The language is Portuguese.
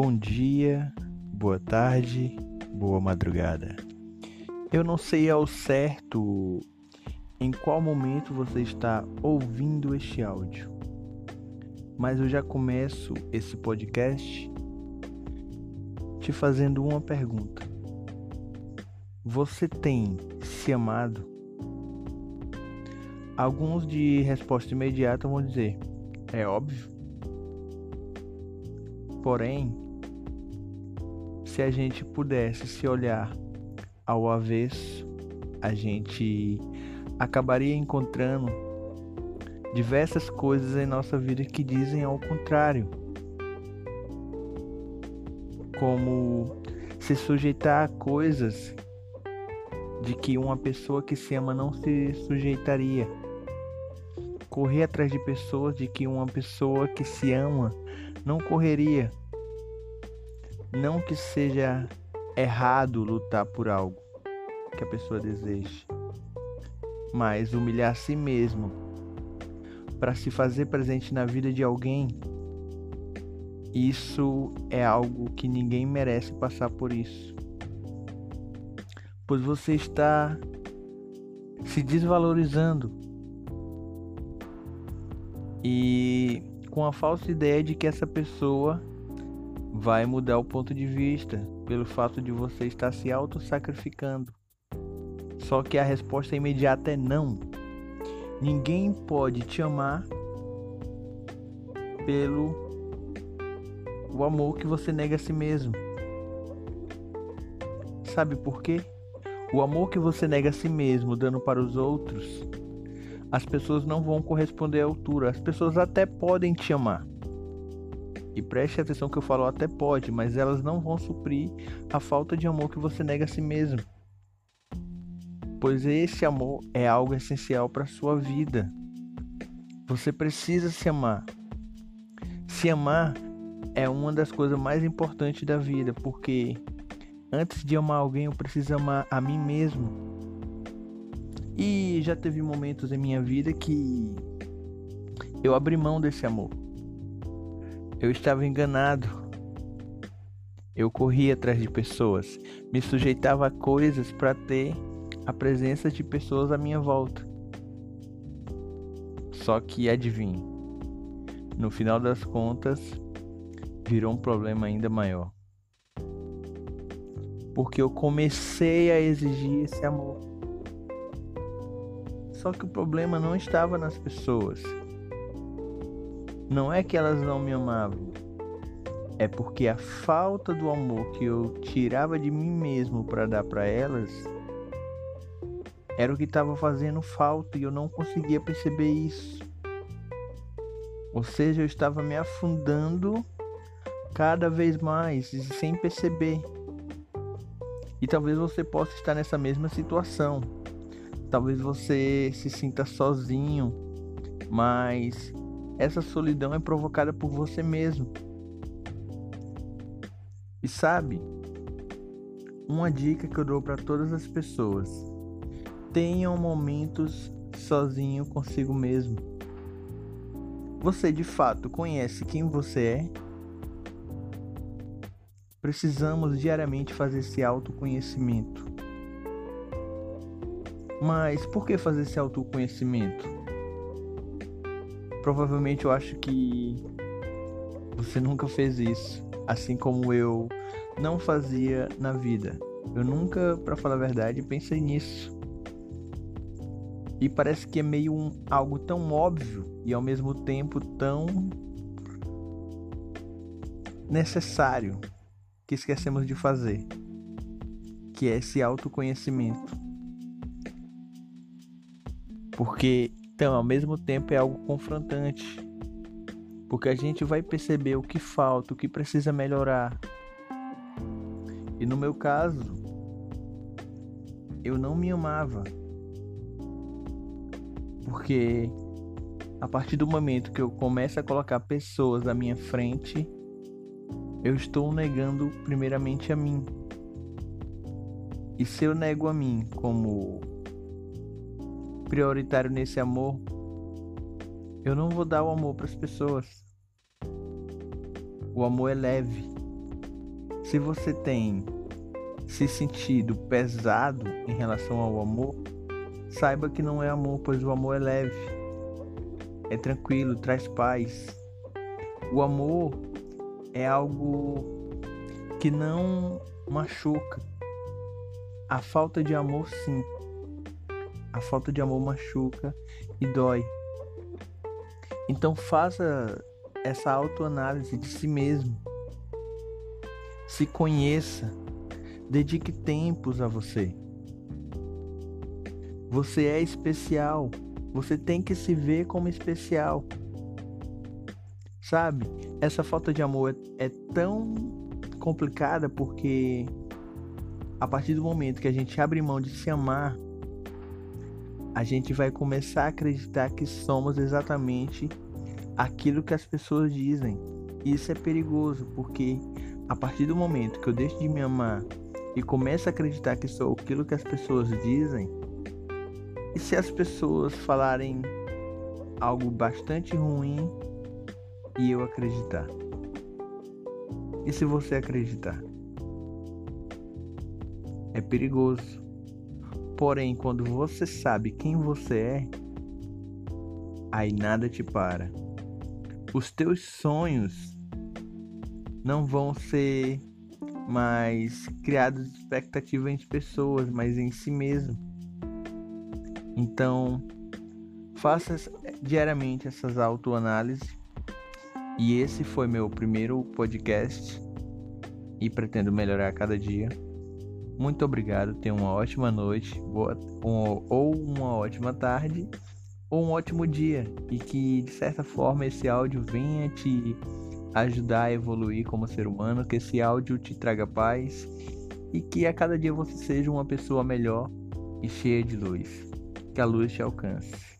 Bom dia, boa tarde, boa madrugada. Eu não sei ao certo em qual momento você está ouvindo este áudio, mas eu já começo esse podcast te fazendo uma pergunta. Você tem se amado? Alguns de resposta imediata vão dizer: é óbvio. Porém, se a gente pudesse se olhar ao avesso, a gente acabaria encontrando diversas coisas em nossa vida que dizem ao contrário. Como se sujeitar a coisas de que uma pessoa que se ama não se sujeitaria. Correr atrás de pessoas de que uma pessoa que se ama não correria. Não que seja errado lutar por algo que a pessoa deseja, mas humilhar a si mesmo para se fazer presente na vida de alguém, isso é algo que ninguém merece passar por isso. Pois você está se desvalorizando e com a falsa ideia de que essa pessoa vai mudar o ponto de vista pelo fato de você estar se auto-sacrificando. Só que a resposta imediata é não. Ninguém pode te amar pelo o amor que você nega a si mesmo. Sabe por quê? O amor que você nega a si mesmo, dando para os outros, as pessoas não vão corresponder à altura. As pessoas até podem te amar. E preste atenção que eu falo até pode, mas elas não vão suprir a falta de amor que você nega a si mesmo. Pois esse amor é algo essencial para a sua vida. Você precisa se amar. Se amar é uma das coisas mais importantes da vida, porque antes de amar alguém, eu preciso amar a mim mesmo. E já teve momentos em minha vida que eu abri mão desse amor. Eu estava enganado. Eu corria atrás de pessoas, me sujeitava a coisas para ter a presença de pessoas à minha volta. Só que adivinhe, no final das contas, virou um problema ainda maior. Porque eu comecei a exigir esse amor. Só que o problema não estava nas pessoas. Não é que elas não me amavam. É porque a falta do amor que eu tirava de mim mesmo para dar para elas era o que estava fazendo falta e eu não conseguia perceber isso. Ou seja, eu estava me afundando cada vez mais sem perceber. E talvez você possa estar nessa mesma situação. Talvez você se sinta sozinho, mas essa solidão é provocada por você mesmo. E sabe, uma dica que eu dou para todas as pessoas: tenham momentos sozinho consigo mesmo. Você de fato conhece quem você é? Precisamos diariamente fazer esse autoconhecimento. Mas por que fazer esse autoconhecimento? Provavelmente eu acho que você nunca fez isso, assim como eu não fazia na vida. Eu nunca, para falar a verdade, pensei nisso. E parece que é meio um, algo tão óbvio e ao mesmo tempo tão necessário que esquecemos de fazer, que é esse autoconhecimento. Porque, então, ao mesmo tempo é algo confrontante. Porque a gente vai perceber o que falta, o que precisa melhorar. E no meu caso, eu não me amava. Porque a partir do momento que eu começo a colocar pessoas à minha frente, eu estou negando primeiramente a mim. E se eu nego a mim como prioritário nesse amor, eu não vou dar o amor para as pessoas. O amor é leve, Se você tem se sentido pesado em relação ao amor, saiba que não é amor, pois o amor é leve, é tranquilo, traz paz. O amor é algo que não machuca. A falta de amor, sim. A falta de amor machuca e dói. Então faça essa autoanálise de si mesmo. Se conheça. Dedique tempos a você. Você é especial. Você tem que se ver como especial. Sabe? Essa falta de amor é, tão complicada porque a partir do momento que a gente abre mão de se amar, a gente vai começar a acreditar que somos exatamente aquilo que as pessoas dizem. Isso é perigoso porque a partir do momento que eu deixo de me amar e começo a acreditar que sou aquilo que as pessoas dizem, e se as pessoas falarem algo bastante ruim e eu acreditar? E se você acreditar? É perigoso. Porém, quando você sabe quem você é, aí nada te para. Os teus sonhos não vão ser mais criados de expectativa em pessoas, mas em si mesmo. Então, faça diariamente essas autoanálises. E esse foi meu primeiro podcast e pretendo melhorar cada dia. Muito obrigado, tenha uma ótima noite, boa, um, ou uma ótima tarde, ou um ótimo dia. E que de certa forma esse áudio venha te ajudar a evoluir como ser humano, que esse áudio te traga paz e que a cada dia você seja uma pessoa melhor e cheia de luz. Que a luz te alcance.